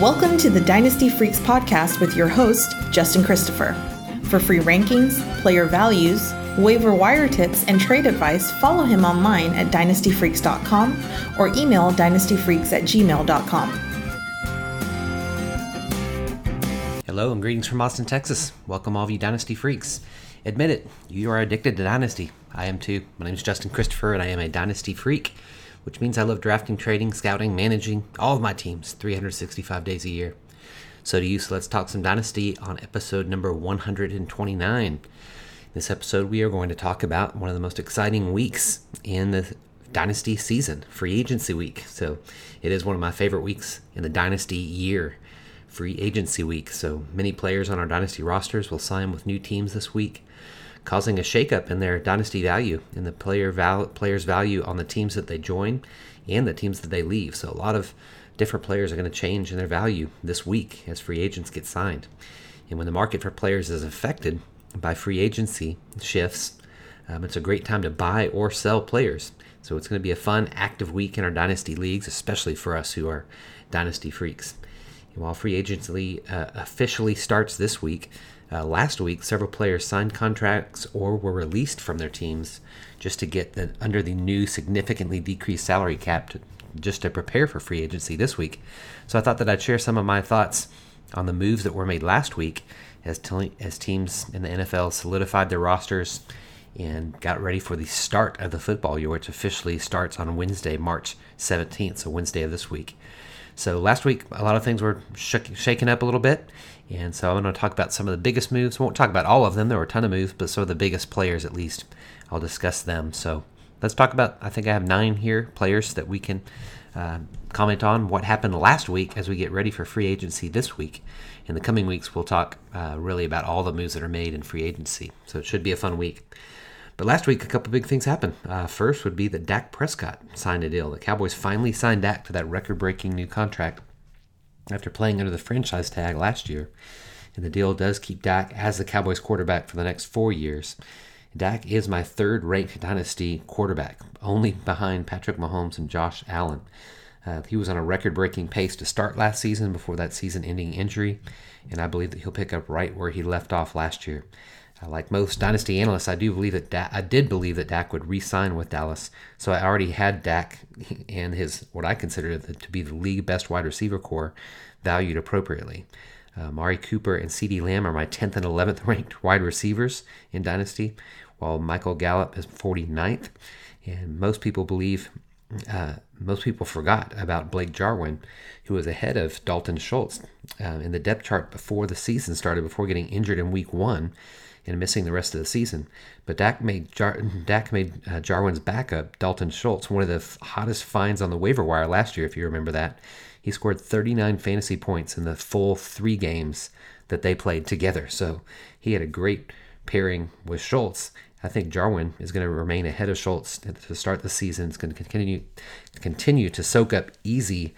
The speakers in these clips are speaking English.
Welcome to the Dynasty Freaks podcast with your host, Justin Christopher. For free rankings, player values, waiver wire tips, and trade advice, follow him online at dynastyfreaks.com or email dynastyfreaks at gmail.com. Hello and greetings from Austin, Texas. Welcome, all of you Dynasty Freaks. Admit it, you are addicted to Dynasty. I am too. My name is Justin Christopher, and I am a Dynasty Freak which means I love drafting, trading, scouting, managing all of my teams 365 days a year. So to you, so let's talk some Dynasty on episode number 129. This episode, we are going to talk about one of the most exciting weeks in the Dynasty season, free agency week. So it is one of my favorite weeks in the Dynasty year, free agency week. So many players on our Dynasty rosters will sign with new teams this week causing a shakeup in their dynasty value in the player val- players' value on the teams that they join and the teams that they leave. So a lot of different players are going to change in their value this week as free agents get signed. And when the market for players is affected by free agency shifts, um, it's a great time to buy or sell players. So it's going to be a fun, active week in our dynasty leagues, especially for us who are dynasty freaks. And while free agency uh, officially starts this week, uh, last week, several players signed contracts or were released from their teams just to get the, under the new significantly decreased salary cap to, just to prepare for free agency this week. So I thought that I'd share some of my thoughts on the moves that were made last week as, as teams in the NFL solidified their rosters and got ready for the start of the football year, which officially starts on Wednesday, March 17th, so Wednesday of this week. So last week, a lot of things were sh- shaken up a little bit, and so I'm going to talk about some of the biggest moves. Won't talk about all of them. There were a ton of moves, but some of the biggest players at least. I'll discuss them. So let's talk about. I think I have nine here players that we can uh, comment on what happened last week as we get ready for free agency this week. In the coming weeks, we'll talk uh, really about all the moves that are made in free agency. So it should be a fun week. But last week, a couple big things happened. Uh, first would be that Dak Prescott signed a deal. The Cowboys finally signed Dak to that record breaking new contract after playing under the franchise tag last year. And the deal does keep Dak as the Cowboys quarterback for the next four years. Dak is my third ranked dynasty quarterback, only behind Patrick Mahomes and Josh Allen. Uh, he was on a record breaking pace to start last season before that season ending injury, and I believe that he'll pick up right where he left off last year. Like most dynasty analysts, I do believe that da- I did believe that Dak would re-sign with Dallas. So I already had Dak and his what I consider to be the league best wide receiver corps valued appropriately. Uh, Mari Cooper and CeeDee Lamb are my 10th and 11th ranked wide receivers in Dynasty, while Michael Gallup is 49th. And most people believe, uh, most people forgot about Blake Jarwin, who was ahead of Dalton Schultz uh, in the depth chart before the season started, before getting injured in week one and missing the rest of the season. But Dak made Jar- Dak made uh, Jarwin's backup, Dalton Schultz, one of the f- hottest finds on the waiver wire last year, if you remember that. He scored 39 fantasy points in the full three games that they played together. So he had a great pairing with Schultz. I think Jarwin is going to remain ahead of Schultz to start the season. It's going to continue continue to soak up easy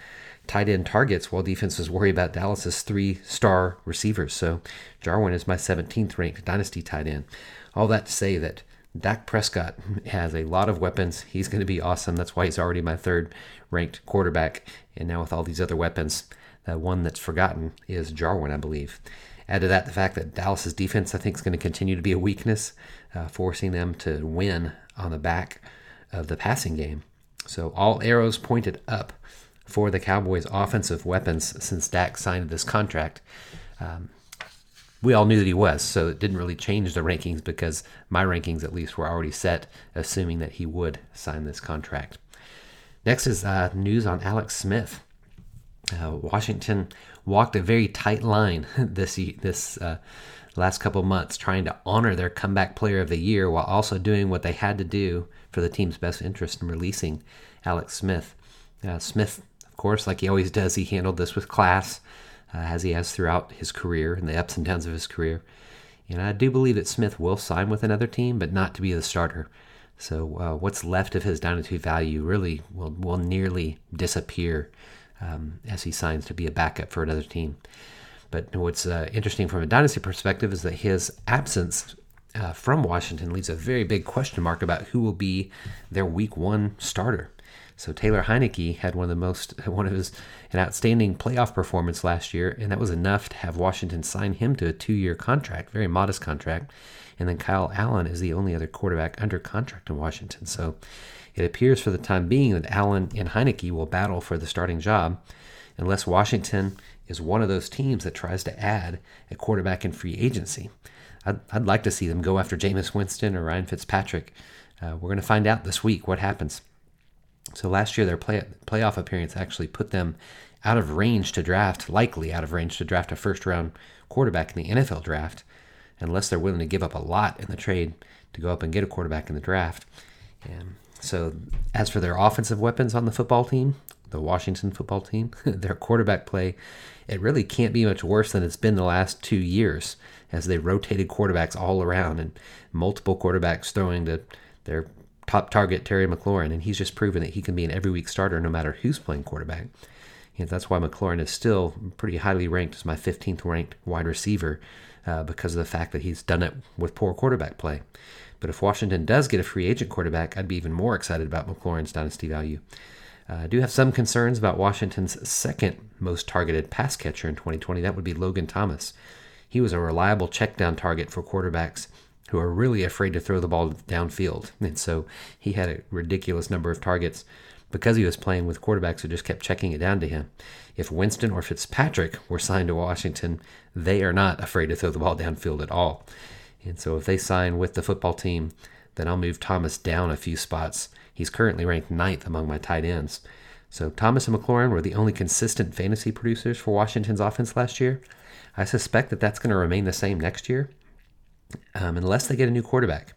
tight end targets while defenses worry about Dallas's three star receivers. So Jarwin is my 17th ranked dynasty tight end. All that to say that Dak Prescott has a lot of weapons. He's going to be awesome. That's why he's already my third ranked quarterback. And now with all these other weapons, the one that's forgotten is Jarwin, I believe. Add to that the fact that Dallas's defense, I think, is going to continue to be a weakness, uh, forcing them to win on the back of the passing game. So all arrows pointed up for the Cowboys' offensive weapons since Dak signed this contract. Um, we all knew that he was, so it didn't really change the rankings because my rankings, at least, were already set, assuming that he would sign this contract. Next is uh, news on Alex Smith. Uh, Washington walked a very tight line this this uh, last couple months, trying to honor their comeback player of the year while also doing what they had to do for the team's best interest in releasing Alex Smith. Uh, Smith, course, like he always does, he handled this with class, uh, as he has throughout his career and the ups and downs of his career. And I do believe that Smith will sign with another team, but not to be the starter. So uh, what's left of his dynasty value really will, will nearly disappear um, as he signs to be a backup for another team. But what's uh, interesting from a dynasty perspective is that his absence uh, from Washington leaves a very big question mark about who will be their week one starter. So Taylor Heinicke had one of the most one of his an outstanding playoff performance last year, and that was enough to have Washington sign him to a two-year contract, very modest contract. And then Kyle Allen is the only other quarterback under contract in Washington. So it appears for the time being that Allen and Heinicke will battle for the starting job, unless Washington is one of those teams that tries to add a quarterback in free agency. I'd, I'd like to see them go after Jameis Winston or Ryan Fitzpatrick. Uh, we're going to find out this week what happens. So last year, their play, playoff appearance actually put them out of range to draft, likely out of range to draft a first round quarterback in the NFL draft, unless they're willing to give up a lot in the trade to go up and get a quarterback in the draft. And so, as for their offensive weapons on the football team, the Washington football team, their quarterback play, it really can't be much worse than it's been the last two years as they rotated quarterbacks all around and multiple quarterbacks throwing to their top target, Terry McLaurin. And he's just proven that he can be an every week starter no matter who's playing quarterback. And that's why McLaurin is still pretty highly ranked as my 15th ranked wide receiver uh, because of the fact that he's done it with poor quarterback play. But if Washington does get a free agent quarterback, I'd be even more excited about McLaurin's dynasty value. Uh, I do have some concerns about Washington's second most targeted pass catcher in 2020. That would be Logan Thomas. He was a reliable check down target for quarterbacks who are really afraid to throw the ball downfield. And so he had a ridiculous number of targets because he was playing with quarterbacks who just kept checking it down to him. If Winston or Fitzpatrick were signed to Washington, they are not afraid to throw the ball downfield at all. And so if they sign with the football team, then I'll move Thomas down a few spots He's currently ranked ninth among my tight ends. So Thomas and McLaurin were the only consistent fantasy producers for Washington's offense last year. I suspect that that's going to remain the same next year, um, unless they get a new quarterback.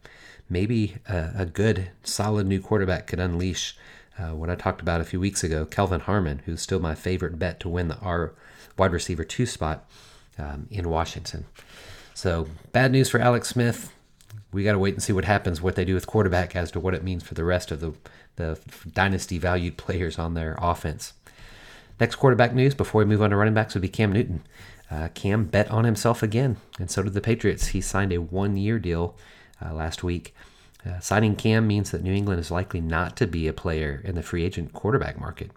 Maybe a, a good, solid new quarterback could unleash uh, what I talked about a few weeks ago, Kelvin Harmon, who's still my favorite bet to win the R wide receiver two spot um, in Washington. So bad news for Alex Smith we got to wait and see what happens, what they do with quarterback as to what it means for the rest of the, the dynasty valued players on their offense. Next quarterback news before we move on to running backs would be Cam Newton. Uh, Cam bet on himself again, and so did the Patriots. He signed a one year deal uh, last week. Uh, signing Cam means that New England is likely not to be a player in the free agent quarterback market,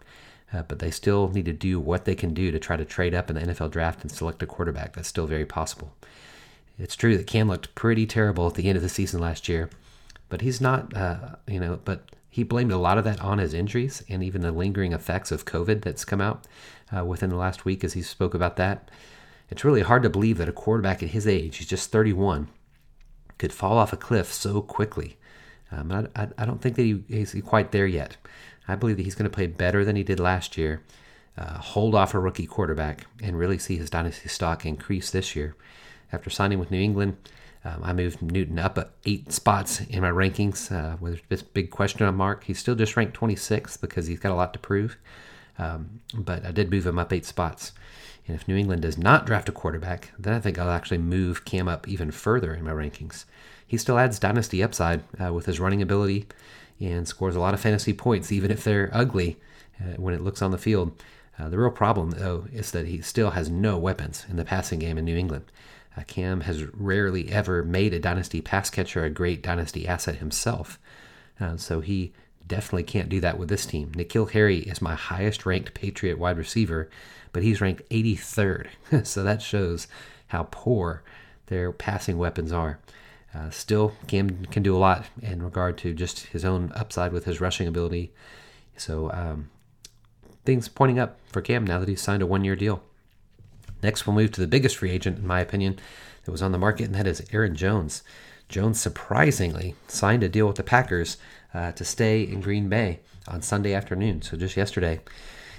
uh, but they still need to do what they can do to try to trade up in the NFL draft and select a quarterback. That's still very possible. It's true that Cam looked pretty terrible at the end of the season last year, but he's not, uh, you know, but he blamed a lot of that on his injuries and even the lingering effects of COVID that's come out uh, within the last week as he spoke about that. It's really hard to believe that a quarterback at his age, he's just 31, could fall off a cliff so quickly. Um, I, I, I, don't think that he, he's quite there yet. I believe that he's going to play better than he did last year, uh, hold off a rookie quarterback, and really see his dynasty stock increase this year after signing with New England. Um, I moved Newton up eight spots in my rankings uh, with this big question on mark. He's still just ranked 26th because he's got a lot to prove. Um, but I did move him up eight spots. And if New England does not draft a quarterback, then I think I'll actually move Cam up even further in my rankings. He still adds dynasty upside uh, with his running ability and scores a lot of fantasy points, even if they're ugly uh, when it looks on the field. Uh, the real problem, though, is that he still has no weapons in the passing game in New England. Uh, Cam has rarely ever made a dynasty pass catcher a great dynasty asset himself. Uh, so he definitely can't do that with this team. N'Keal Harry is my highest ranked Patriot wide receiver, but he's ranked 83rd. so that shows how poor their passing weapons are. Uh, still, Cam can do a lot in regard to just his own upside with his rushing ability. So um, things pointing up for Cam now that he's signed a one year deal. Next, we'll move to the biggest free agent, in my opinion, that was on the market, and that is Aaron Jones. Jones surprisingly signed a deal with the Packers uh, to stay in Green Bay on Sunday afternoon, so just yesterday.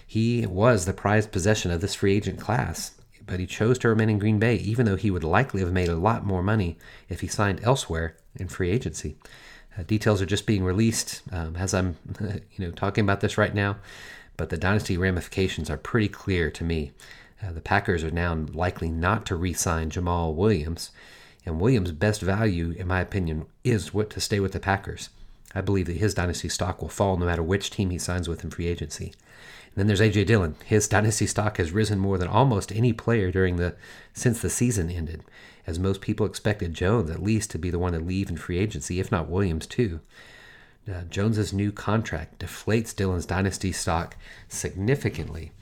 He was the prized possession of this free agent class, but he chose to remain in Green Bay, even though he would likely have made a lot more money if he signed elsewhere in free agency. Uh, details are just being released um, as I'm, you know, talking about this right now, but the dynasty ramifications are pretty clear to me. Uh, the Packers are now likely not to re sign Jamaal Williams, and Williams' best value, in my opinion, is what to stay with the Packers. I believe that his dynasty stock will fall no matter which team he signs with in free agency. And then there's AJ Dillon. His dynasty stock has risen more than almost any player during the since the season ended, as most people expected Jones at least to be the one to leave in free agency, if not Williams too. Uh, Jones's new contract deflates Dillon's dynasty stock significantly,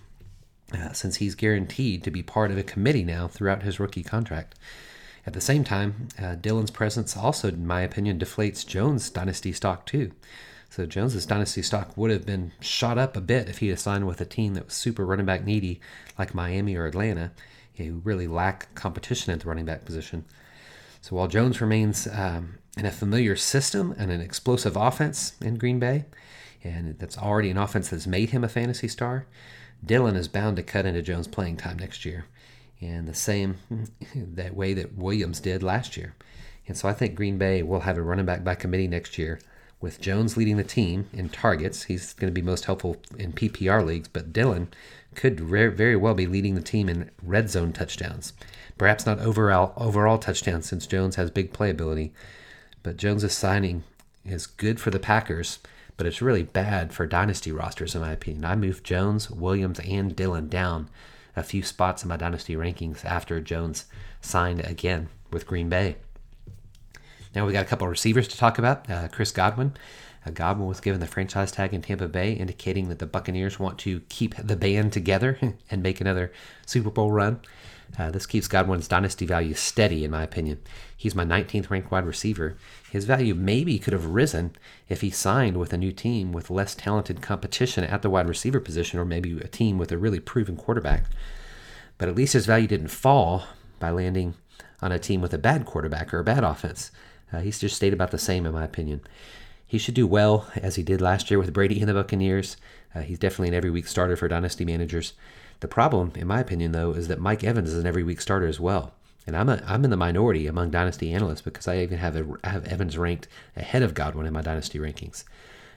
uh, since he's guaranteed to be part of a committee now throughout his rookie contract. At the same time, uh, Dillon's presence also, in my opinion, deflates Jones' dynasty stock too. So Jones's dynasty stock would have been shot up a bit if he had signed with a team that was super running back needy, like Miami or Atlanta, who really lack competition at the running back position. So while Jones remains um, in a familiar system and an explosive offense in Green Bay, and that's already an offense that's made him a fantasy star, Dillon is bound to cut into Jones' playing time next year, and the same that way that Williams did last year. And so I think Green Bay will have a running back by committee next year with Jones leading the team in targets. He's going to be most helpful in PPR leagues, but Dillon could very well be leading the team in red zone touchdowns. Perhaps not overall overall touchdowns since Jones has big playability, but Jones's signing is good for the Packers, but it's really bad for dynasty rosters in my opinion. I moved Jones, Williams, and Dillon down a few spots in my dynasty rankings after Jones signed again with Green Bay. Now we got a couple receivers to talk about. Uh, Chris Godwin. Uh, Godwin was given the franchise tag in Tampa Bay, indicating that the Buccaneers want to keep the band together and make another Super Bowl run. Uh, this keeps Godwin's dynasty value steady, in my opinion. He's my 19th ranked wide receiver. His value maybe could have risen if he signed with a new team with less talented competition at the wide receiver position, or maybe a team with a really proven quarterback. But at least his value didn't fall by landing on a team with a bad quarterback or a bad offense. Uh, he's just stayed about the same, in my opinion. He should do well as he did last year with Brady and the Buccaneers. Uh, he's definitely an every week starter for dynasty managers. The problem, in my opinion, though, is that Mike Evans is an every week starter as well. And I'm, a, I'm in the minority among dynasty analysts because I even have, have Evans ranked ahead of Godwin in my dynasty rankings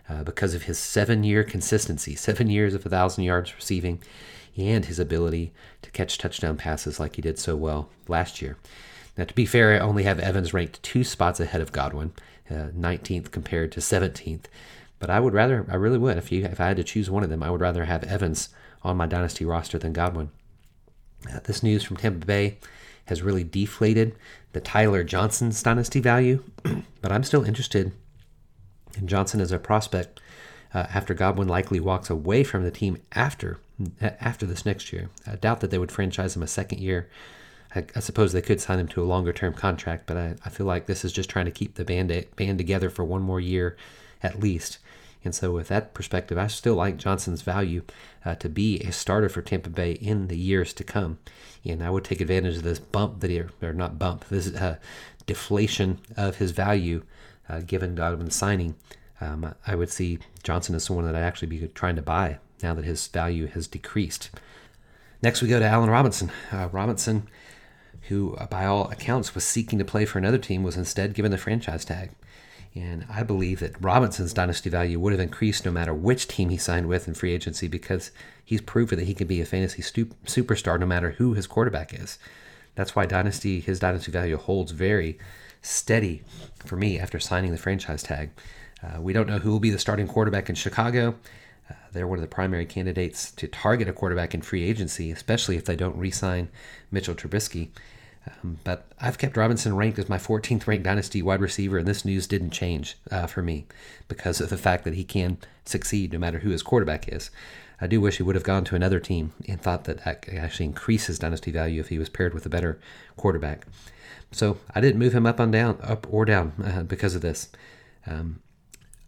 uh, because of his seven year consistency, seven years of 1,000 yards receiving, and his ability to catch touchdown passes like he did so well last year. Now, to be fair, I only have Evans ranked two spots ahead of Godwin, uh, 19th compared to 17th. But I would rather, I really would, if you if I had to choose one of them, I would rather have Evans on my dynasty roster than Godwin. Uh, this news from Tampa Bay has really deflated the Tyler Johnson's dynasty value, but I'm still interested in Johnson as a prospect uh, after Godwin likely walks away from the team after after this next year. I doubt that they would franchise him a second year I, I suppose they could sign him to a longer term contract, but I, I feel like this is just trying to keep the band, band together for one more year at least. And so, with that perspective, I still like Johnson's value uh, to be a starter for Tampa Bay in the years to come. And I would take advantage of this bump that he, or not bump, this uh, deflation of his value uh, given Godwin's signing. Um, I would see Johnson as someone that I'd actually be trying to buy now that his value has decreased. Next, we go to Allen Robinson. Uh, Robinson who, uh, by all accounts, was seeking to play for another team, was instead given the franchise tag. And I believe that Robinson's dynasty value would have increased no matter which team he signed with in free agency because he's proven that he can be a fantasy stu- superstar no matter who his quarterback is. That's why dynasty his dynasty value holds very steady for me after signing the franchise tag. Uh, we don't know who will be the starting quarterback in Chicago. Uh, they're one of the primary candidates to target a quarterback in free agency, especially if they don't re sign Mitchell Trubisky. Um, but I've kept Robinson ranked as my 14th ranked dynasty wide receiver, and this news didn't change uh, for me because of the fact that he can succeed no matter who his quarterback is. I do wish he would have gone to another team and thought that that could actually increase his dynasty value if he was paired with a better quarterback. So I didn't move him up on down, up or down uh, because of this. Um,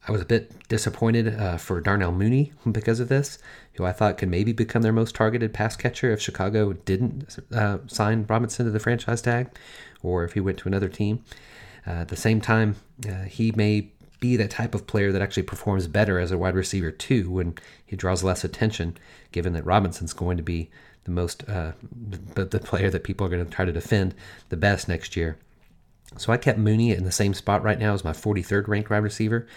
I was a bit disappointed uh, for Darnell Mooney because of this, who I thought could maybe become their most targeted pass catcher if Chicago didn't uh, sign Robinson to the franchise tag or if he went to another team. Uh, at the same time, uh, he may be that type of player that actually performs better as a wide receiver too when he draws less attention, given that Robinson's going to be the most uh, the, the player that people are going to try to defend the best next year. So I kept Mooney in the same spot right now as my 43rd ranked wide receiver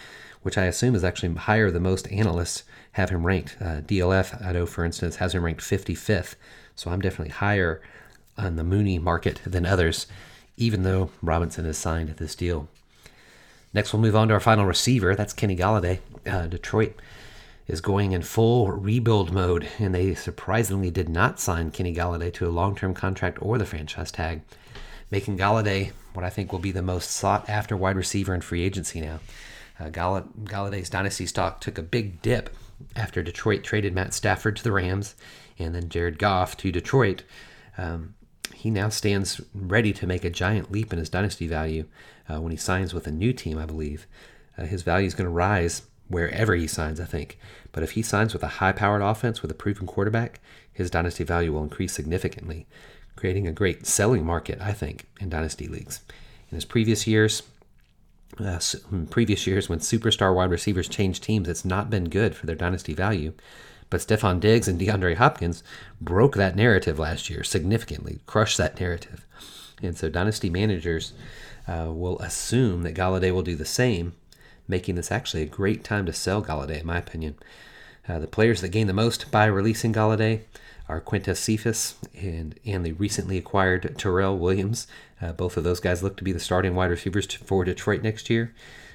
which I assume is actually higher than most analysts have him ranked. Uh, DLF, I know, for instance, has him ranked 55th. So I'm definitely higher on the Mooney market than others, even though Robinson has signed this deal. Next, we'll move on to our final receiver. That's Kenny Golladay. Uh, Detroit is going in full rebuild mode, and they surprisingly did not sign Kenny Golladay to a long term contract or the franchise tag, making Golladay what I think will be the most sought after wide receiver in free agency now. Uh, Gall- Golladay's dynasty stock took a big dip after Detroit traded Matt Stafford to the Rams and then Jared Goff to Detroit. Um, he now stands ready to make a giant leap in his dynasty value uh, when he signs with a new team, I believe. Uh, his value is going to rise wherever he signs, I think. But if he signs with a high powered offense with a proven quarterback, his dynasty value will increase significantly, creating a great selling market, I think, in dynasty leagues. In his previous years, uh, previous years when superstar wide receivers change teams, it's not been good for their dynasty value. But Stefon Diggs and DeAndre Hopkins broke that narrative last year significantly, crushed that narrative. And so dynasty managers uh, will assume that Golladay will do the same, making this actually a great time to sell Golladay, in my opinion. Uh, the players that gain the most by releasing Golladay are Quintez Cephus and, and the recently acquired Terrell Williams. Uh, both of those guys look to be the starting wide receivers for Detroit next year,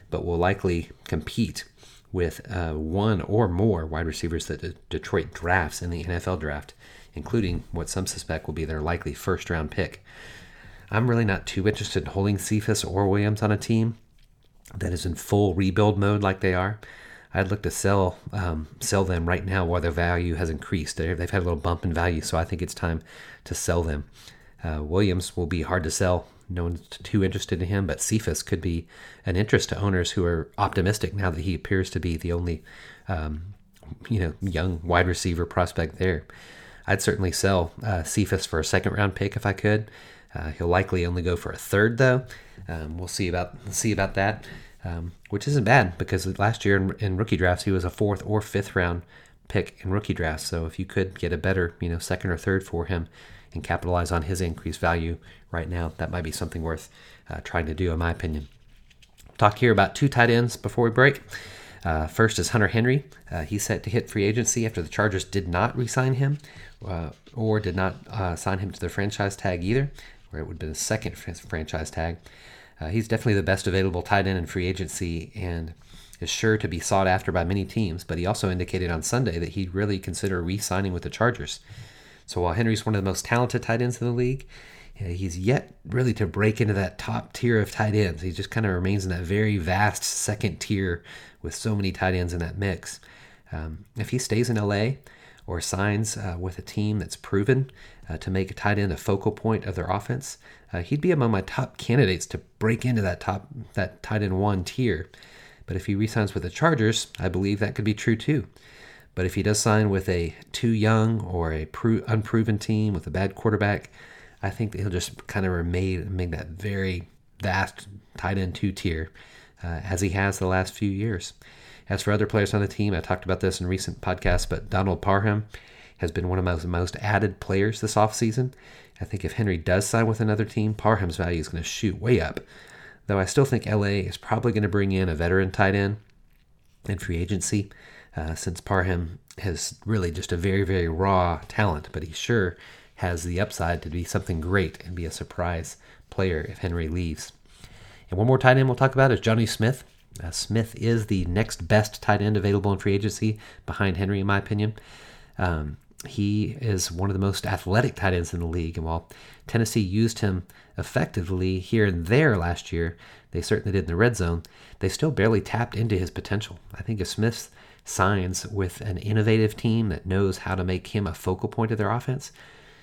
but will likely compete with uh, one or more wide receivers that De- Detroit drafts in the NFL draft, including what some suspect will be their likely first round pick. I'm really not too interested in holding Cephus or Williams on a team that is in full rebuild mode like they are. I'd look to sell um, sell them right now while their value has increased. they have had a little bump in value, so I think it's time to sell them. Uh, Williams will be hard to sell. No one's too interested in him, but Cephus could be an interest to owners who are optimistic now that he appears to be the only, um, you know, young wide receiver prospect there. I'd certainly sell uh, Cephus for a second round pick if I could. Uh, he'll likely only go for a third though. Um, we'll see about see about that um, which isn't bad because last year in, in, rookie drafts he was a fourth or fifth round pick in rookie drafts. So if you could get a better, you know, second or third for him and capitalize on his increased value right now, that might be something worth uh, trying to do, in my opinion. Talk here about two tight ends before we break. Uh, first is Hunter Henry. Uh, he's set to hit free agency after the Chargers did not re-sign him, uh, or did not uh, sign him to the franchise tag either, where it would have been a second franchise tag. Uh, he's definitely the best available tight end in free agency and is sure to be sought after by many teams, but he also indicated on Sunday that he'd really consider re signing with the Chargers. So while Henry's one of the most talented tight ends in the league, he's yet really to break into that top tier of tight ends. He just kind of remains in that very vast second tier with so many tight ends in that mix. Um, if he stays in LA or signs uh, with a team that's proven uh, to make a tight end a focal point of their offense, uh, he'd be among my top candidates to break into that top that tight end one tier. But if he resigns with the Chargers, I believe that could be true too. But if he does sign with a too young or a pro- unproven team with a bad quarterback, I think he'll just kind of remain make that very vast tight end two tier uh, as he has the last few years. As for other players on the team, I talked about this in recent podcasts, but Donald Parham has been one of the most added players this offseason. I think if Henry does sign with another team, Parham's value is going to shoot way up. Though I still think LA is probably going to bring in a veteran tight end in free agency, uh, since Parham has really just a very, very raw talent, but he sure has the upside to be something great and be a surprise player if Henry leaves. And one more tight end we'll talk about is Jonnu Smith. Uh, Smith is the next best tight end available in free agency behind Henry, in my opinion. Um, he is one of the most athletic tight ends in the league. And while Tennessee used him effectively here and there last year, they certainly did in the red zone, they still barely tapped into his potential. I think if Smith signs with an innovative team that knows how to make him a focal point of their offense,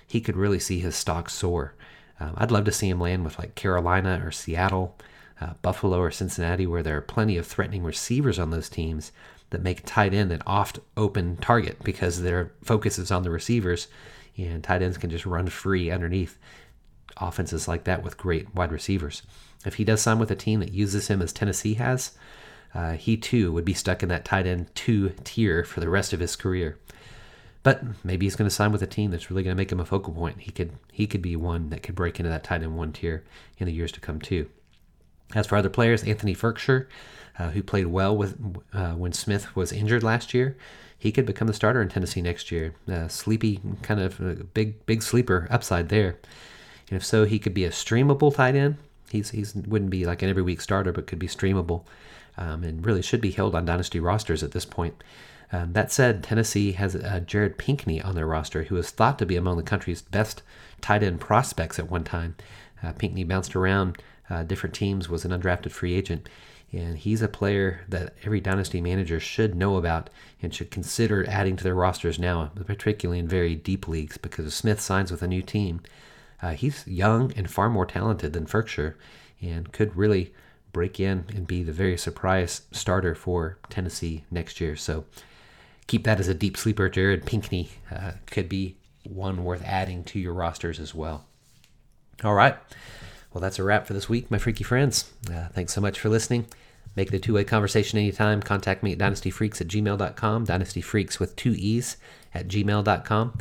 he could really see his stock soar. Um, I'd love to see him land with like Carolina or Seattle, uh, Buffalo or Cincinnati, where there are plenty of threatening receivers on those teams that make tight end an oft open target because their focus is on the receivers, and tight ends can just run free underneath offenses like that with great wide receivers. If he does sign with a team that uses him as Tennessee has, uh, he too would be stuck in that tight end two tier for the rest of his career. But maybe he's going to sign with a team that's really going to make him a focal point. He could he could be one that could break into that tight end one tier in the years to come too. As for other players, Anthony Firkser uh, who played well with uh, when Smith was injured last year. He could become the starter in Tennessee next year. Uh, sleepy, kind of big, big sleeper upside there. And if so, he could be a streamable tight end. He's he's wouldn't be like an every week starter, but could be streamable, um, and really should be held on dynasty rosters at this point. Um, that said, Tennessee has uh, Jared Pinkney on their roster, who is thought to be among the country's best tight end prospects at one time. Uh, Pinkney bounced around uh, different teams, was an undrafted free agent. And he's a player that every dynasty manager should know about and should consider adding to their rosters now, particularly in very deep leagues, because if Smith signs with a new team, uh, he's young and far more talented than Firkser and could really break in and be the very surprise starter for Tennessee next year. So keep that as a deep sleeper. Jared Pinkney uh, could be one worth adding to your rosters as well. All right. Well, that's a wrap for this week, my freaky friends. Uh, thanks so much for listening. Make it a two way conversation anytime. Contact me at dynastyfreaks at gmail.com, dynastyfreaks with two E's at gmail.com.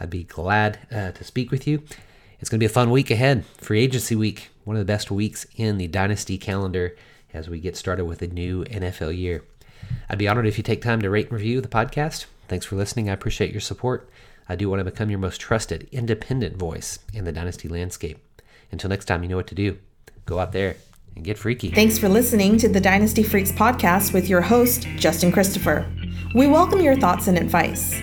I'd be glad uh, to speak with you. It's going to be a fun week ahead. Free agency week, one of the best weeks in the dynasty calendar as we get started with a new NFL year. I'd be honored if you take time to rate and review the podcast. Thanks for listening. I appreciate your support. I do want to become your most trusted, independent voice in the dynasty landscape. Until next time, you know what to do. Go out there and get freaky. Thanks for listening to the Dynasty Freaks podcast with your host, Justin Christopher. We welcome your thoughts and advice.